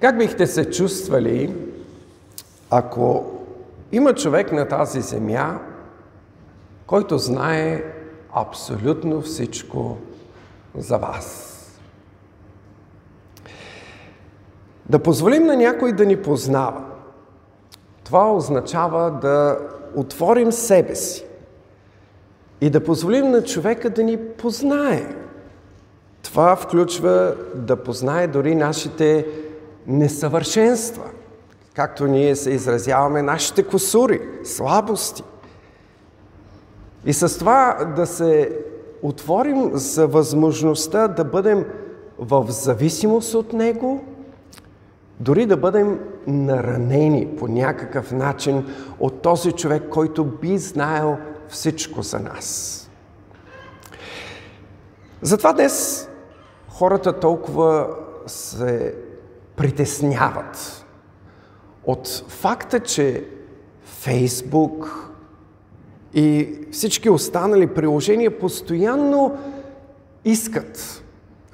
Как бихте се чувствали, ако има човек на тази земя, който знае абсолютно всичко за вас? Да позволим на някой да ни познава. Това означава да отворим себе си и да позволим на човека да ни познае. Това включва да познае дори нашите несъвършенства, както ние се изразяваме, нашите косури, слабости. И с това да се отворим за възможността да бъдем в зависимост от Него, дори да бъдем наранени по някакъв начин от този човек, който би знаел всичко за нас. Затова днес хората толкова се притесняват от факта, че Фейсбук и всички останали приложения постоянно искат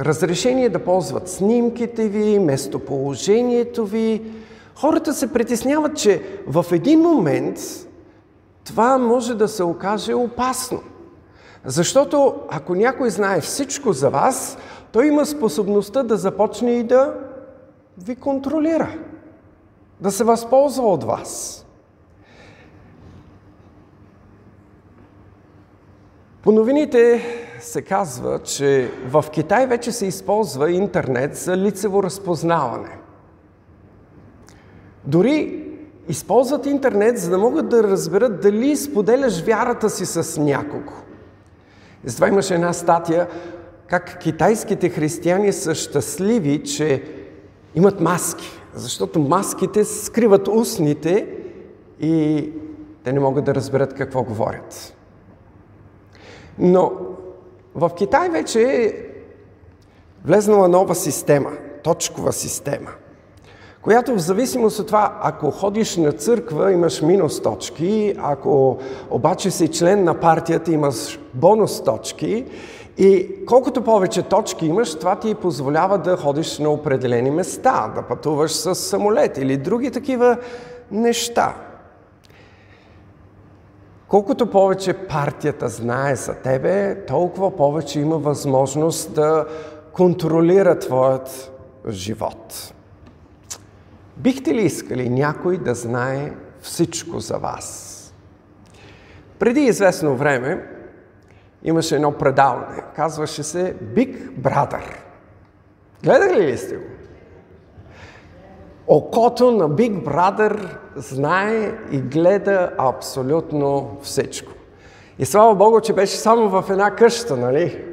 разрешение да ползват снимките ви, местоположението ви. Хората се притесняват, че в един момент това може да се окаже опасно. Защото ако някой знае всичко за вас, той има способността да започне и да ви контролира, да се възползва от вас. По новините се казва, че в Китай вече се използва интернет за лицево разпознаване. Дори използват интернет, за да могат да разберат дали споделяш вярата си с някого. Затова имаше една статия как китайските християни са щастливи, че имат маски, защото маските скриват устните и те не могат да разберат какво говорят. Но в Китай вече е влезнала нова система, точкова система, която в зависимост от това, ако ходиш на църква, имаш минус точки, ако обаче си член на партията, имаш бонус точки и колкото повече точки имаш, това ти позволява да ходиш на определени места, да пътуваш с самолет или други такива неща. Колкото повече партията знае за тебе, толкова повече има възможност да контролира твоят живот. Бихте ли искали някой да знае всичко за вас? Преди известно време имаше едно предаване. Казваше се Big Brother. Гледали ли сте го? Окото на Big Brother знае и гледа абсолютно всичко. И слава Богу, че беше само в една къща, нали?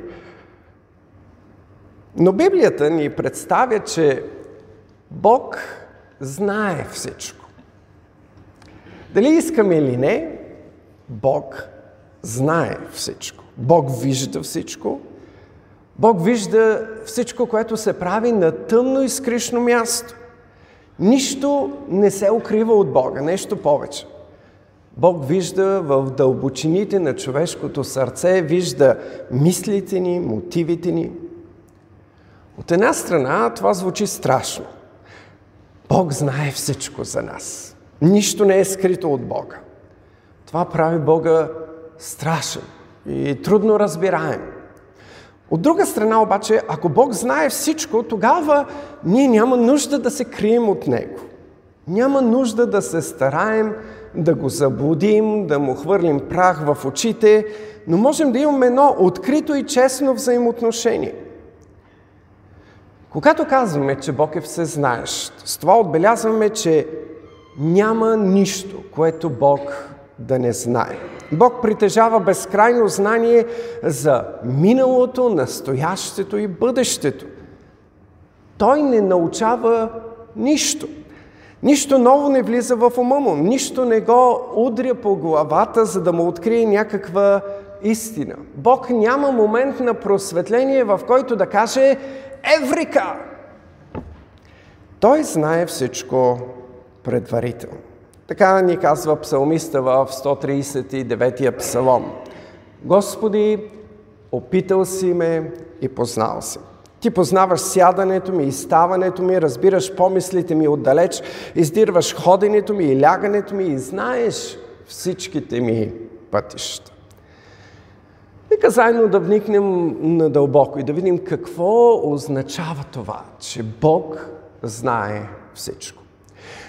Но Библията ни представя, че Бог знае всичко. Дали искаме или не, Бог знае всичко. Бог вижда всичко. Бог вижда всичко, което се прави на тъмно и скришно място. Нищо не се укрива от Бога, нещо повече. Бог вижда в дълбочините на човешкото сърце, вижда мислите ни, мотивите ни. От една страна това звучи страшно. Бог знае всичко за нас. Нищо не е скрито от Бога. Това прави Бога страшен и трудно разбираем. От друга страна обаче, ако Бог знае всичко, тогава ние няма нужда да се крием от Него. Няма нужда да се стараем да го заблудим, да му хвърлим прах в очите, но можем да имаме едно открито и честно взаимоотношение. Когато казваме, че Бог е всезнаещ, с това отбелязваме, че няма нищо, което Бог да не знае. Бог притежава безкрайно знание за миналото, настоящето и бъдещето. Той не научава нищо. Нищо ново не влиза в ума му, нищо не го удря по главата, за да му открие някаква истина. Бог няма момент на просветление, в който да каже Еврика! Той знае всичко предварително. Така ни казва псалмиста в 139-я псалом. Господи, опитал си ме и познал си. Ти познаваш сядането ми и ставането ми, разбираш помислите ми отдалеч, издирваш ходенето ми и лягането ми и знаеш всичките ми пътища. Нека заедно да вникнем надълбоко и да видим какво означава това, че Бог знае всичко.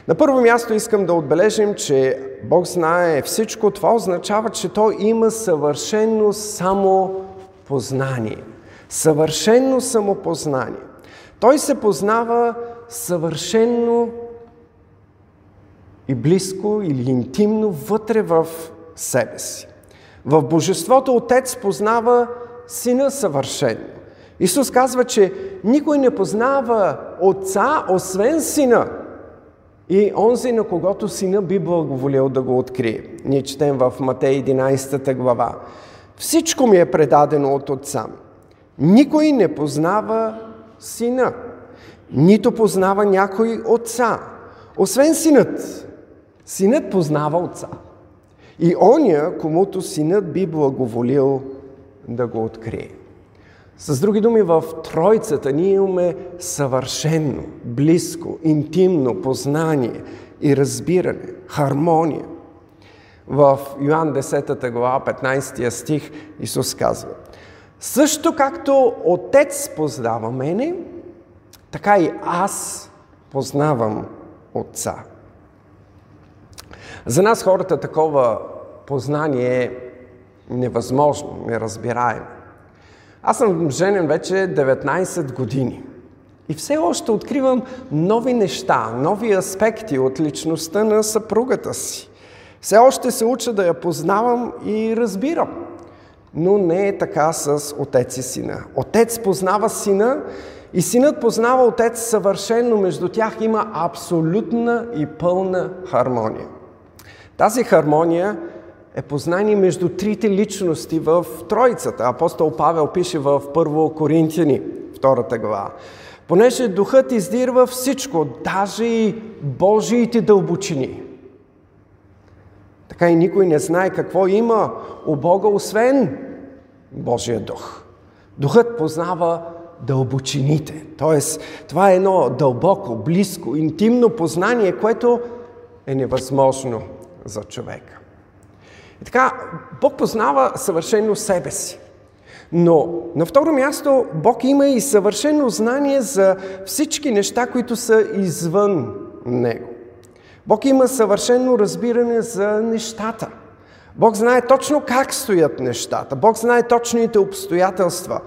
На първо място искам да отбележим, че Бог знае всичко. Това означава, че Той има съвършено самопознание. Съвършено самопознание. Той се познава съвършено и близко или интимно вътре в себе си. В Божеството Отец познава Сина съвършено. Исус казва, че никой не познава Отца, освен Сина. И онзи, на когото Сина би благоволил да го открие. Ние четем в Матей 11 глава. Всичко ми е предадено от Отца. Никой не познава Сина, нито познава някой Отца, освен Синът. Синът познава Отца. И оня, комуто синът би благоволил да го открие. С други думи, в Тройцата ние имаме съвършено, близко, интимно познание и разбиране, хармония. В Йоанн 10 глава, 15 стих, Исус казва Също както Отец познава мене, така и аз познавам Отца. За нас хората такова познание е невъзможно, неразбираемо. Аз съм женен вече 19 години. И все още откривам нови неща, нови аспекти от личността на съпругата си. Все още се уча да я познавам и разбирам. Но не е така с отец и сина. Отец познава сина и синът познава отец съвършено. Между тях има абсолютна и пълна хармония. Тази хармония е познание между трите личности в Троицата. Апостол Павел пише в 1 Коринтияни, втората глава. Понеже Духът издирва всичко, даже и Божиите дълбочини. Така и никой не знае какво има у Бога, освен Божия Дух. Духът познава дълбочините. Тоест, това е едно дълбоко, близко, интимно познание, което е невъзможно за човека. И така, Бог познава съвършено себе си. Но на второ място, Бог има и съвършено знание за всички неща, които са извън Него. Бог има съвършено разбиране за нещата. Бог знае точно как стоят нещата. Бог знае точните обстоятелства.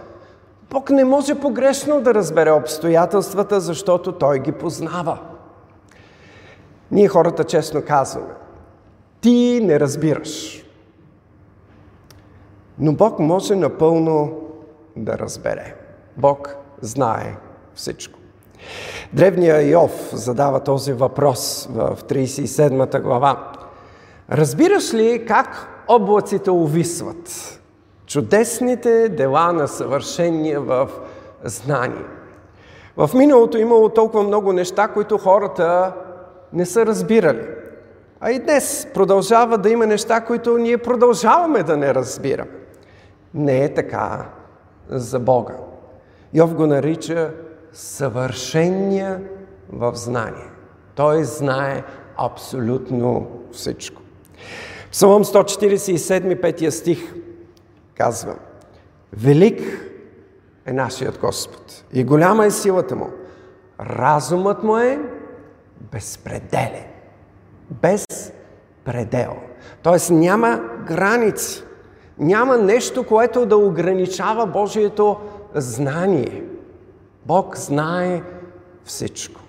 Бог не може погрешно да разбере обстоятелствата, защото Той ги познава. Ние хората честно казваме, ти не разбираш. Но Бог може напълно да разбере. Бог знае всичко. Древният Йов задава този въпрос в 37 глава. Разбираш ли как облаците увисват? Чудесните дела на съвършение в знание. В миналото имало толкова много неща, които хората не са разбирали. А и днес продължава да има неща, които ние продължаваме да не разбираме. Не е така за Бога. Йов го нарича съвършения в знание. Той знае абсолютно всичко. Псалом 147, 5 стих казва Велик е нашият Господ и голяма е силата му. Разумът му е безпределен без предел. Тоест няма граници. Няма нещо, което да ограничава Божието знание. Бог знае всичко.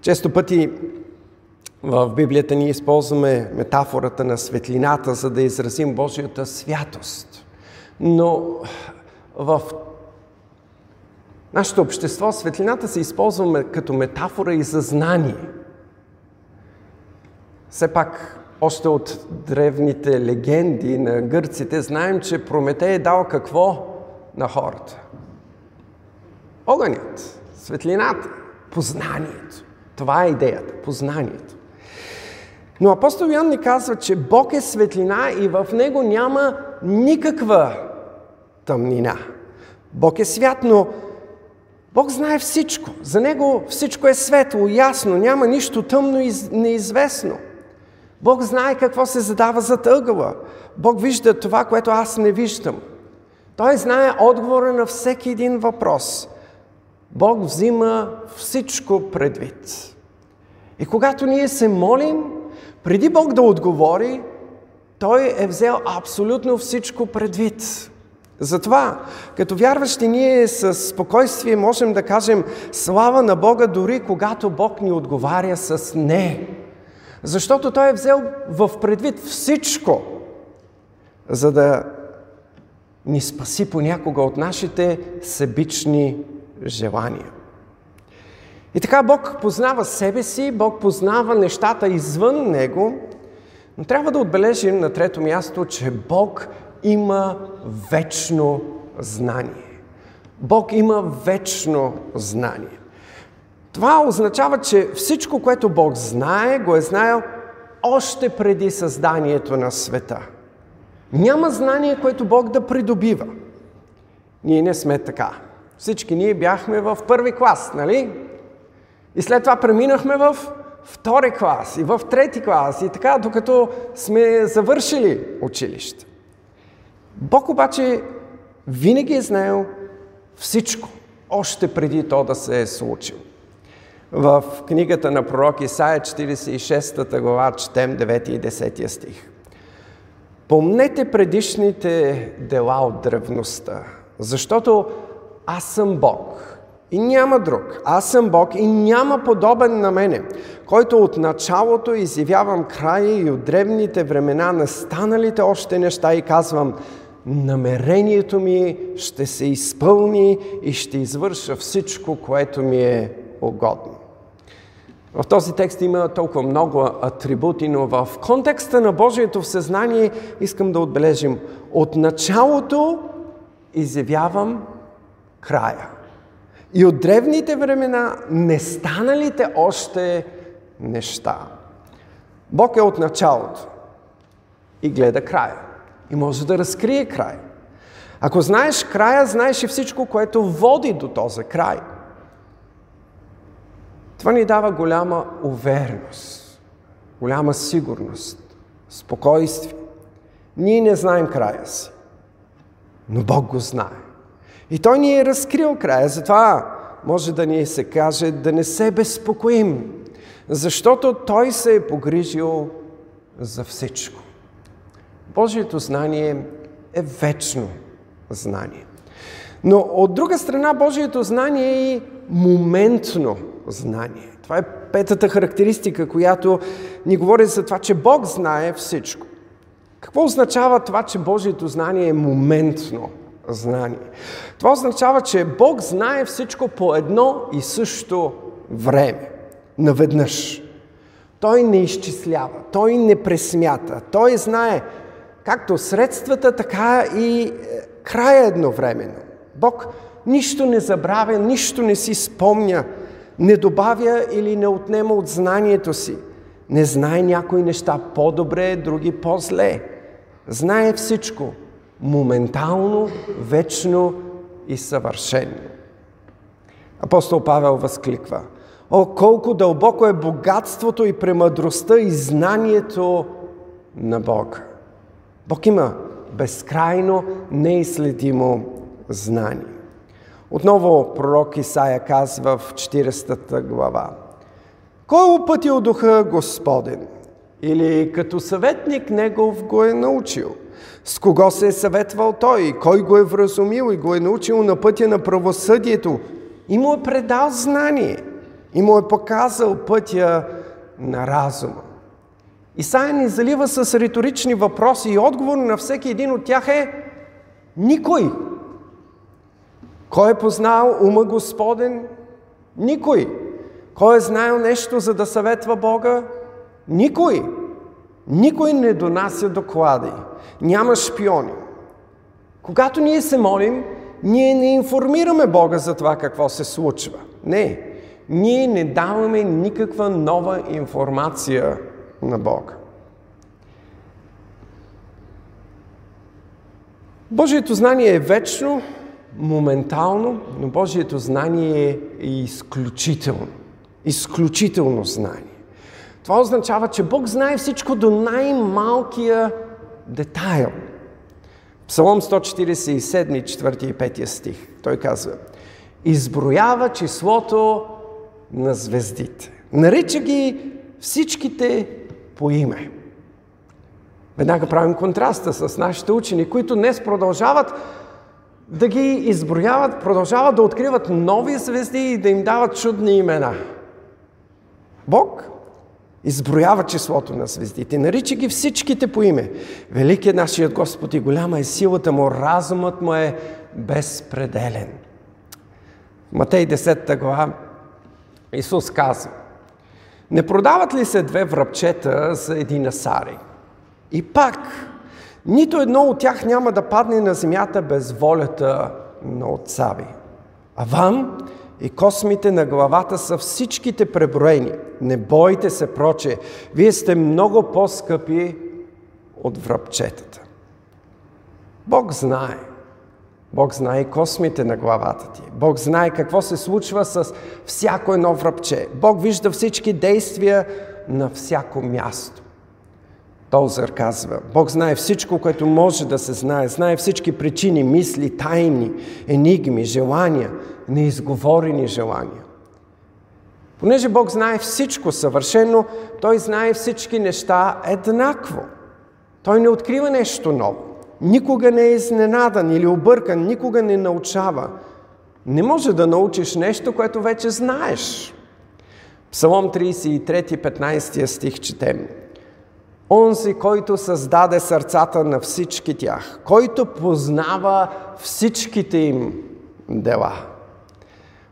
Често пъти в Библията ние използваме метафората на светлината, за да изразим Божията святост. Но в нашето общество светлината се използва като метафора и за знание – все пак, още от древните легенди на гърците, знаем, че Прометей е дал какво на хората? Огънят, светлината, познанието. Това е идеята, познанието. Но апостол Йоан ни казва, че Бог е светлина и в него няма никаква тъмнина. Бог е свят, но Бог знае всичко. За Него всичко е светло, ясно, няма нищо тъмно и неизвестно. Бог знае какво се задава зад ъгъла. Бог вижда това, което аз не виждам. Той знае отговора на всеки един въпрос. Бог взима всичко предвид. И когато ние се молим, преди Бог да отговори, Той е взел абсолютно всичко предвид. Затова, като вярващи, ние с спокойствие можем да кажем слава на Бога, дори когато Бог ни отговаря с не. Защото Той е взел в предвид всичко, за да ни спаси понякога от нашите себични желания. И така Бог познава себе си, Бог познава нещата извън Него, но трябва да отбележим на трето място, че Бог има вечно знание. Бог има вечно знание. Това означава, че всичко, което Бог знае, го е знаел още преди създанието на света. Няма знание, което Бог да придобива. Ние не сме така. Всички ние бяхме в първи клас, нали? И след това преминахме в втори клас и в трети клас и така, докато сме завършили училище. Бог обаче винаги е знаел всичко, още преди то да се е случило. В книгата на пророк Исаия 46 глава четем 9 и 10 стих. Помнете предишните дела от древността, защото аз съм Бог и няма друг. Аз съм Бог и няма подобен на мене, който от началото изявявам края и от древните времена на станалите още неща и казвам намерението ми ще се изпълни и ще извърша всичко, което ми е угодно. В този текст има толкова много атрибути, но в контекста на Божието всезнание искам да отбележим от началото изявявам края. И от древните времена не станалите още неща. Бог е от началото и гледа края. И може да разкрие край. Ако знаеш края, знаеш и всичко, което води до този край. Това ни дава голяма увереност, голяма сигурност, спокойствие. Ние не знаем края си, но Бог го знае. И Той ни е разкрил края, затова може да ни се каже да не се безпокоим, защото Той се е погрижил за всичко. Божието знание е вечно знание. Но от друга страна, Божието знание е и моментно знание. Това е петата характеристика, която ни говори за това, че Бог знае всичко. Какво означава това, че Божието знание е моментно знание? Това означава, че Бог знае всичко по едно и също време. Наведнъж. Той не изчислява, той не пресмята, той знае както средствата, така и е, края едновременно. Бог нищо не забравя, нищо не си спомня, не добавя или не отнема от знанието си. Не знае някои неща по-добре, други по-зле. Знае всичко. Моментално, вечно и съвършено. Апостол Павел възкликва. О, колко дълбоко е богатството и премъдростта и знанието на Бога. Бог има безкрайно, неизследимо знание. Отново пророк Исаия казва в 40 глава. Кой е опътил духа Господен? Или като съветник негов го е научил? С кого се е съветвал той? Кой го е вразумил и го е научил на пътя на правосъдието? И му е предал знание. И му е показал пътя на разума. Исаия ни залива с риторични въпроси и отговор на всеки един от тях е никой. Кой е познал ума Господен? Никой. Кой е знаел нещо, за да съветва Бога? Никой. Никой не донася доклади. Няма шпиони. Когато ние се молим, ние не информираме Бога за това какво се случва. Не. Ние не даваме никаква нова информация на Бога. Божието знание е вечно, моментално, но Божието знание е изключително. Изключително знание. Това означава, че Бог знае всичко до най-малкия детайл. Псалом 147, 4 и 5 стих. Той казва Изброява числото на звездите. Нарича ги всичките по име. Веднага правим контраста с нашите учени, които днес продължават да ги изброяват, продължават да откриват нови звезди и да им дават чудни имена. Бог изброява числото на звездите, нарича ги всичките по име. Велики е нашият Господ и голяма е силата му, разумът му е безпределен. Матей 10 глава Исус казва, не продават ли се две връбчета за един асари? И пак, нито едно от тях няма да падне на земята без волята на отца ви. А вам и космите на главата са всичките преброени. Не бойте се, проче, вие сте много по-скъпи от връбчетата. Бог знае. Бог знае космите на главата ти. Бог знае какво се случва с всяко едно връбче. Бог вижда всички действия на всяко място. Толзър казва, Бог знае всичко, което може да се знае. Знае всички причини, мисли, тайни, енигми, желания, неизговорени желания. Понеже Бог знае всичко съвършено, Той знае всички неща еднакво. Той не открива нещо ново. Никога не е изненадан или объркан, никога не научава. Не може да научиш нещо, което вече знаеш. Псалом 33, 15 стих четем. Онзи, който създаде сърцата на всички тях, който познава всичките им дела.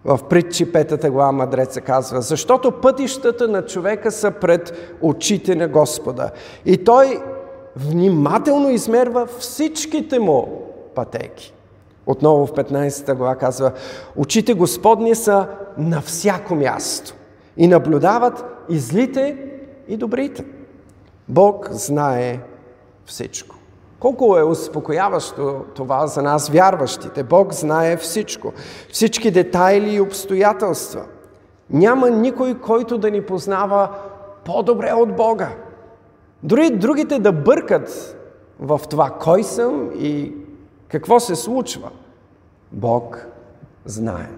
В притчи петата глава мъдреца казва, защото пътищата на човека са пред очите на Господа. И той внимателно измерва всичките му пътеки. Отново в 15 глава казва, очите Господни са на всяко място и наблюдават и злите, и добрите. Бог знае всичко. Колко е успокояващо това за нас, вярващите. Бог знае всичко. Всички детайли и обстоятелства. Няма никой, който да ни познава по-добре от Бога. Дори другите да бъркат в това кой съм и какво се случва. Бог знае.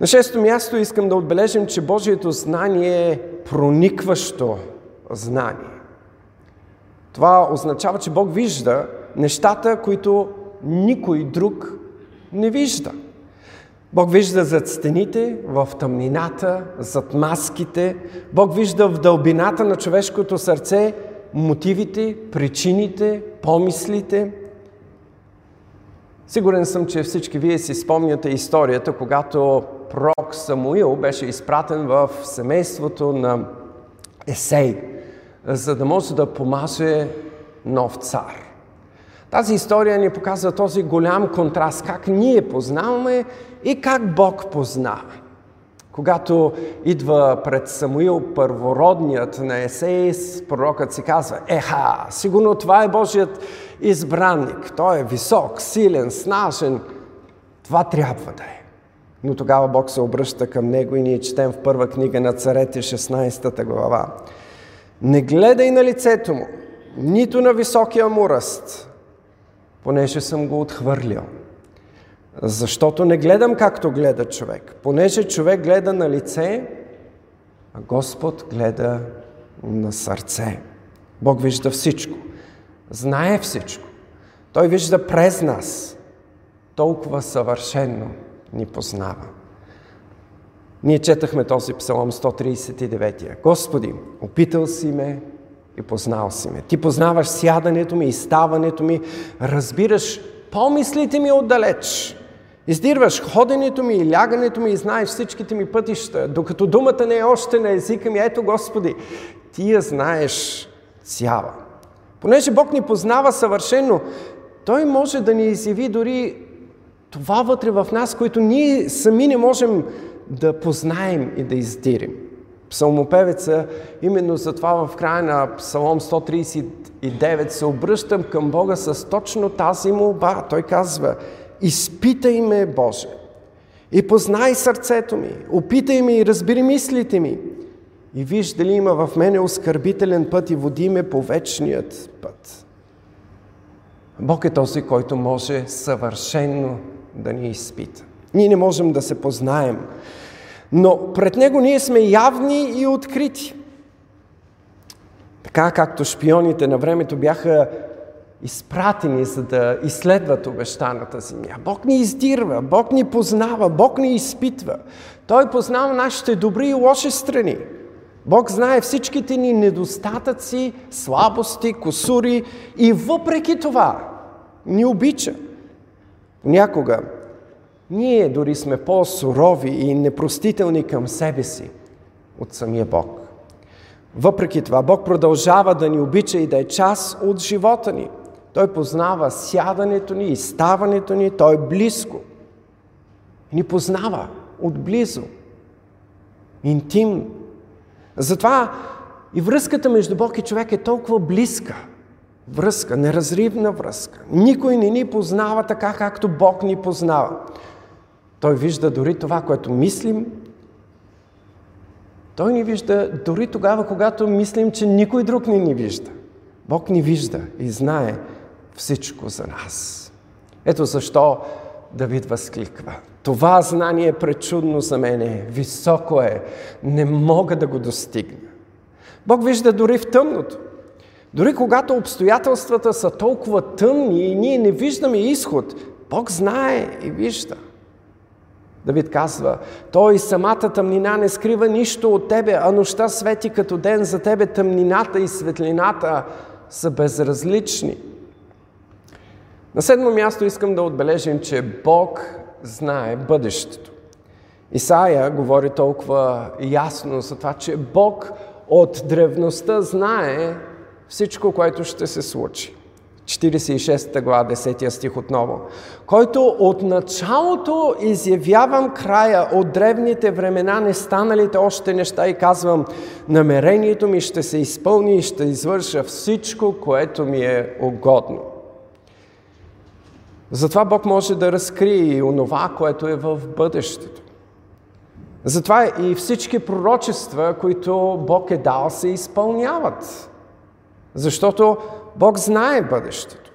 На шесто място искам да отбележим, че Божието знание е проникващо знание. Това означава, че Бог вижда нещата, които никой друг не вижда. Бог вижда зад стените, в тъмнината, зад маските. Бог вижда в дълбината на човешкото сърце мотивите, причините, помислите. Сигурен съм, че всички вие си спомняте историята, когато пророк Самуил беше изпратен в семейството на Есей за да може да помаже нов цар. Тази история ни показва този голям контраст, как ние познаваме и как Бог познава. Когато идва пред Самуил първородният на Есеис, пророкът си казва, еха, сигурно това е Божият избранник. Той е висок, силен, снажен. Това трябва да е. Но тогава Бог се обръща към него и ние четем в първа книга на царете, 16 глава. Не гледай на лицето му, нито на високия му ръст, понеже съм го отхвърлил. Защото не гледам както гледа човек. Понеже човек гледа на лице, а Господ гледа на сърце. Бог вижда всичко. Знае всичко. Той вижда през нас. Толкова съвършенно ни познава. Ние четахме този псалом 139. Господи, опитал си ме и познал си ме. Ти познаваш сядането ми и ставането ми, разбираш помислите ми отдалеч. Издирваш ходенето ми и лягането ми и знаеш всичките ми пътища, докато думата не е още на езика ми. Ето, Господи, Ти я знаеш цяла. Понеже Бог ни познава съвършено, Той може да ни изяви дори това вътре в нас, което ние сами не можем да познаем и да издирим. Псалмопевеца именно за това в края на Псалом 139 се обръщам към Бога с точно тази молба. Той казва, изпитай ме, Боже, и познай сърцето ми, опитай ме и разбери мислите ми. И виж дали има в мене оскърбителен път и води ме по вечният път. Бог е този, който може съвършенно да ни изпита. Ние не можем да се познаем, но пред Него ние сме явни и открити. Така както шпионите на времето бяха изпратени, за да изследват обещаната земя. Бог ни издирва, Бог ни познава, Бог ни изпитва. Той познава нашите добри и лоши страни. Бог знае всичките ни недостатъци, слабости, косури и въпреки това ни обича. Някога ние дори сме по-сурови и непростителни към себе си от самия Бог. Въпреки това, Бог продължава да ни обича и да е част от живота ни. Той познава сядането ни и ставането ни, Той е близко. И ни познава отблизо, интимно. Затова и връзката между Бог и човек е толкова близка. Връзка, неразривна връзка. Никой не ни познава така, както Бог ни познава. Той вижда дори това, което мислим. Той ни вижда дори тогава, когато мислим, че никой друг не ни вижда. Бог ни вижда и знае всичко за нас. Ето защо Давид възкликва. Това знание е пречудно за мене, високо е, не мога да го достигна. Бог вижда дори в тъмното. Дори когато обстоятелствата са толкова тъмни и ние не виждаме изход, Бог знае и вижда. Давид казва, Той самата тъмнина не скрива нищо от тебе, а нощта свети като ден за тебе, тъмнината и светлината са безразлични. На седмо място искам да отбележим, че Бог знае бъдещето. Исаия говори толкова ясно за това, че Бог от древността знае всичко, което ще се случи. 46 глава, 10 стих отново. Който от началото изявявам края от древните времена, не станалите още неща и казвам, намерението ми ще се изпълни и ще извърша всичко, което ми е угодно. Затова Бог може да разкрие и онова, което е в бъдещето. Затова и всички пророчества, които Бог е дал, се изпълняват. Защото Бог знае бъдещето.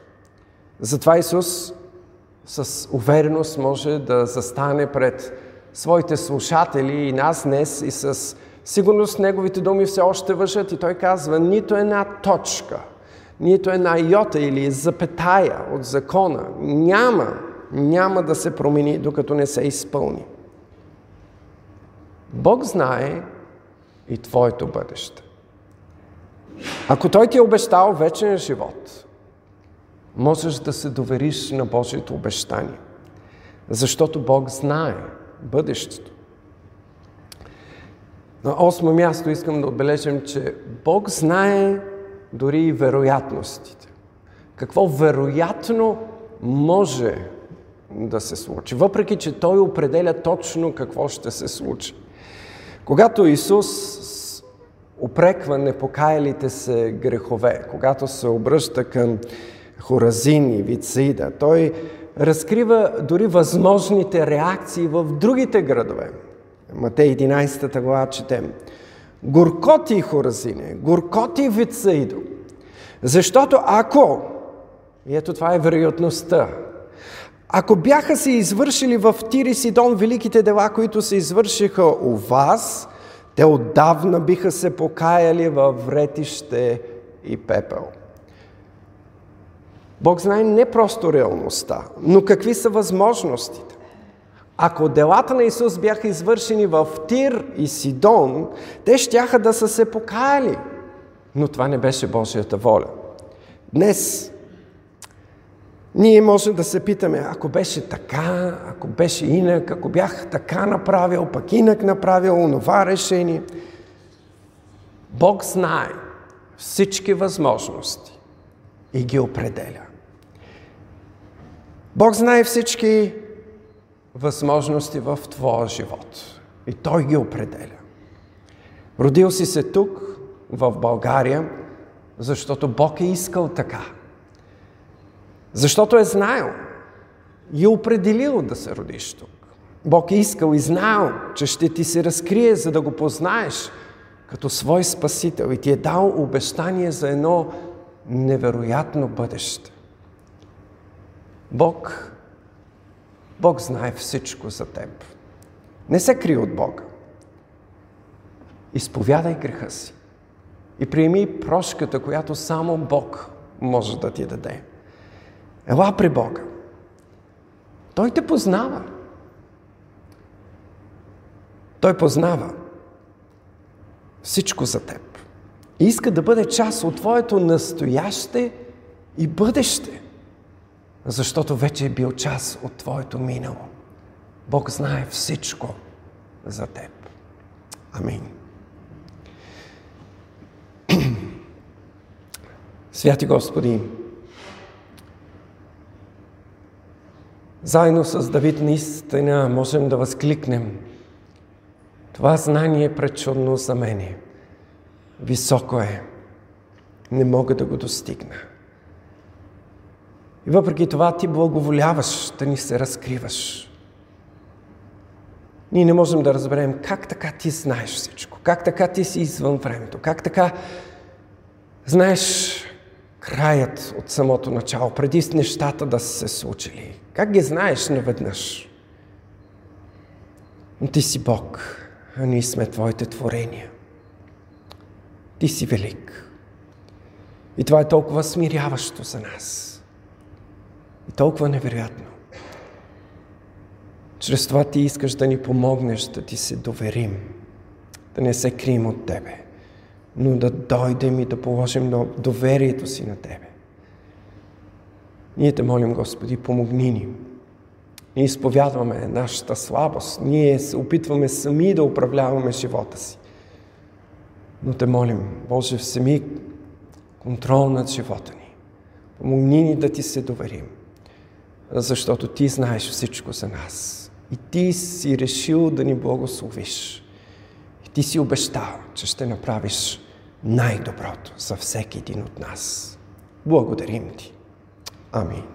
Затова Исус с увереност може да застане пред своите слушатели и нас днес и с сигурност неговите думи все още въжат и той казва, нито една точка – нито една йота или запетая от закона няма, няма да се промени, докато не се изпълни. Бог знае и твоето бъдеще. Ако Той ти е обещал вечен живот, можеш да се довериш на Божието обещание, защото Бог знае бъдещето. На осмо място искам да отбележим, че Бог знае дори и вероятностите. Какво вероятно може да се случи, въпреки че Той определя точно какво ще се случи. Когато Исус опреква непокаялите се грехове, когато се обръща към Хоразин и Вицаида, Той разкрива дори възможните реакции в другите градове. Матей 11 глава четем. Горкоти Хоразине, горкоти Вицаидо. Защото ако, и ето това е вероятността, ако бяха се извършили в Тир и Сидон великите дела, които се извършиха у вас, те отдавна биха се покаяли във вретище и пепел. Бог знае не просто реалността, но какви са възможностите. Ако делата на Исус бяха извършени в Тир и Сидон, те щяха да са се покаяли. Но това не беше Божията воля. Днес ние можем да се питаме, ако беше така, ако беше инак, ако бях така направил, пък инак направил онова решение. Бог знае всички възможности и ги определя. Бог знае всички възможности в твоя живот. И Той ги определя. Родил си се тук, в България, защото Бог е искал така. Защото е знаел, и е определил да се родиш тук. Бог е искал и знал, че ще ти се разкрие, за да го познаеш като свой спасител и ти е дал обещание за едно невероятно бъдеще. Бог, Бог знае всичко за теб. Не се крие от Бога. Изповядай греха си и приеми прошката, която само Бог може да ти даде. Ела при Бога. Той те познава. Той познава всичко за теб. И иска да бъде част от твоето настояще и бъдеще, защото вече е бил част от твоето минало. Бог знае всичко за теб. Амин. Святи Господи, заедно с Давид наистина можем да възкликнем. Това знание е пречудно за мене. Високо е. Не мога да го достигна. И въпреки това ти благоволяваш да ни се разкриваш. Ние не можем да разберем как така ти знаеш всичко, как така ти си извън времето, как така знаеш краят от самото начало, преди с нещата да са се случили. Как ги знаеш наведнъж? Ти си Бог, а ние сме Твоите творения. Ти си велик. И това е толкова смиряващо за нас. И толкова невероятно. Чрез това ти искаш да ни помогнеш да ти се доверим, да не се крием от Тебе, но да дойдем и да положим доверието си на Тебе. Ние те молим, Господи, помогни ни. Ние изповядваме нашата слабост. Ние се опитваме сами да управляваме живота си. Но те молим, Боже, всеми контрол над живота ни. Помогни ни да ти се доверим, защото ти знаеш всичко за нас. И ти си решил да ни благословиш. И ти си обещал, че ще направиш най-доброто за всеки един от нас. Благодарим ти. Амин.